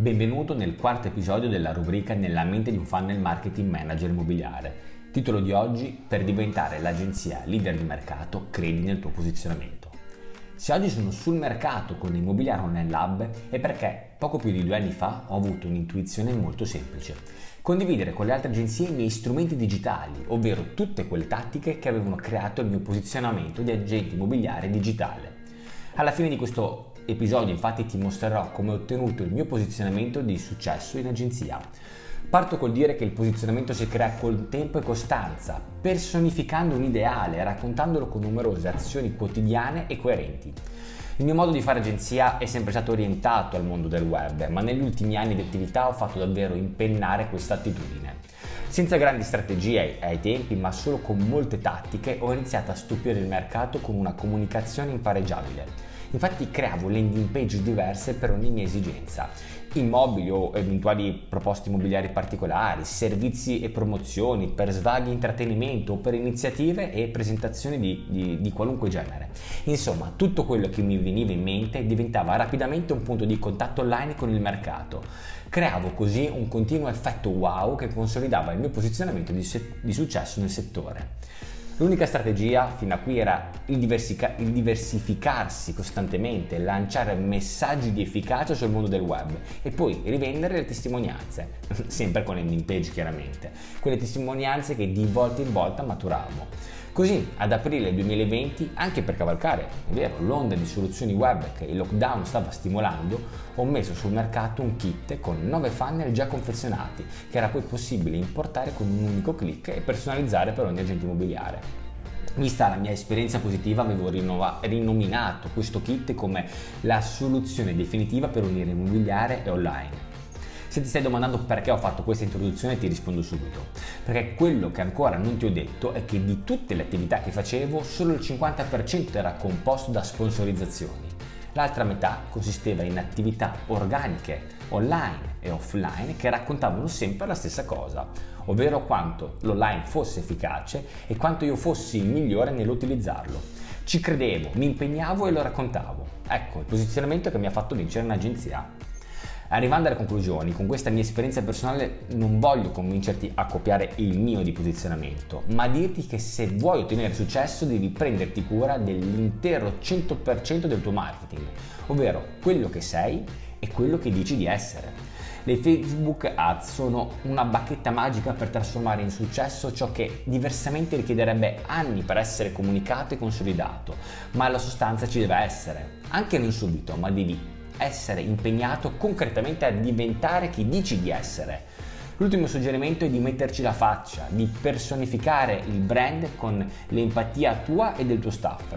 Benvenuto nel quarto episodio della rubrica Nella mente di un funnel marketing manager immobiliare. Titolo di oggi Per diventare l'agenzia leader di mercato, credi nel tuo posizionamento. Se oggi sono sul mercato con Immobiliare Online Lab è perché poco più di due anni fa ho avuto un'intuizione molto semplice. Condividere con le altre agenzie i miei strumenti digitali, ovvero tutte quelle tattiche che avevano creato il mio posizionamento di agente immobiliare digitale. Alla fine di questo episodio infatti ti mostrerò come ho ottenuto il mio posizionamento di successo in agenzia. Parto col dire che il posizionamento si crea col tempo e costanza, personificando un ideale raccontandolo con numerose azioni quotidiane e coerenti. Il mio modo di fare agenzia è sempre stato orientato al mondo del web, ma negli ultimi anni di attività ho fatto davvero impennare questa attitudine. Senza grandi strategie ai tempi, ma solo con molte tattiche, ho iniziato a stupire il mercato con una comunicazione impareggiabile. Infatti creavo landing page diverse per ogni mia esigenza, immobili o eventuali proposte immobiliari particolari, servizi e promozioni per svaghi intrattenimento o per iniziative e presentazioni di, di, di qualunque genere. Insomma, tutto quello che mi veniva in mente diventava rapidamente un punto di contatto online con il mercato. Creavo così un continuo effetto wow che consolidava il mio posizionamento di, se- di successo nel settore. L'unica strategia fino a qui era il, diversica- il, diversificarsi costantemente, lanciare messaggi di efficacia sul mondo del web e poi rivendere le testimonianze, sempre con landing page chiaramente, quelle testimonianze che di volta in volta maturavo. Così ad aprile 2020, anche per cavalcare, è vero, l'onda di soluzioni web che il lockdown stava stimolando, ho messo sul mercato un kit con 9 funnel già confezionati che era poi possibile importare con un unico clic e personalizzare per ogni agente immobiliare. Vista la mia esperienza positiva avevo rinnova- rinominato questo kit come la soluzione definitiva per unire immobiliare e online. Se ti stai domandando perché ho fatto questa introduzione ti rispondo subito. Perché quello che ancora non ti ho detto è che di tutte le attività che facevo solo il 50% era composto da sponsorizzazioni. L'altra metà consisteva in attività organiche, online e offline, che raccontavano sempre la stessa cosa, ovvero quanto l'online fosse efficace e quanto io fossi il migliore nell'utilizzarlo. Ci credevo, mi impegnavo e lo raccontavo. Ecco il posizionamento che mi ha fatto vincere un'agenzia. Arrivando alle conclusioni, con questa mia esperienza personale non voglio convincerti a copiare il mio di posizionamento, ma dirti che se vuoi ottenere successo devi prenderti cura dell'intero 100% del tuo marketing, ovvero quello che sei e quello che dici di essere. Le Facebook Ads sono una bacchetta magica per trasformare in successo ciò che diversamente richiederebbe anni per essere comunicato e consolidato, ma la sostanza ci deve essere, anche non subito, ma devi essere impegnato concretamente a diventare chi dici di essere. L'ultimo suggerimento è di metterci la faccia, di personificare il brand con l'empatia tua e del tuo staff.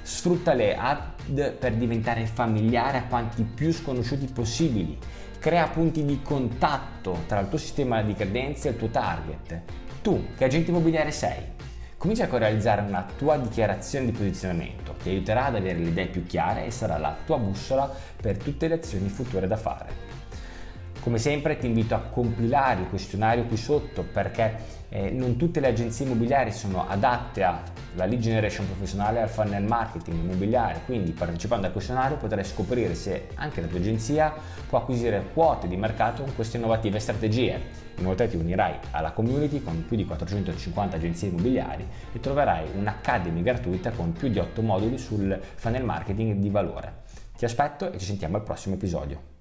Sfrutta le ad per diventare familiare a quanti più sconosciuti possibili. Crea punti di contatto tra il tuo sistema di credenze e il tuo target. Tu, che agente immobiliare sei? Comincia a realizzare una tua dichiarazione di posizionamento, ti aiuterà ad avere le idee più chiare e sarà la tua bussola per tutte le azioni future da fare. Come sempre ti invito a compilare il questionario qui sotto perché eh, non tutte le agenzie immobiliari sono adatte alla lead generation professionale al funnel marketing immobiliare, quindi partecipando al questionario potrai scoprire se anche la tua agenzia può acquisire quote di mercato con queste innovative strategie. Inoltre ti unirai alla community con più di 450 agenzie immobiliari e troverai un'academy gratuita con più di 8 moduli sul funnel marketing di valore. Ti aspetto e ci sentiamo al prossimo episodio.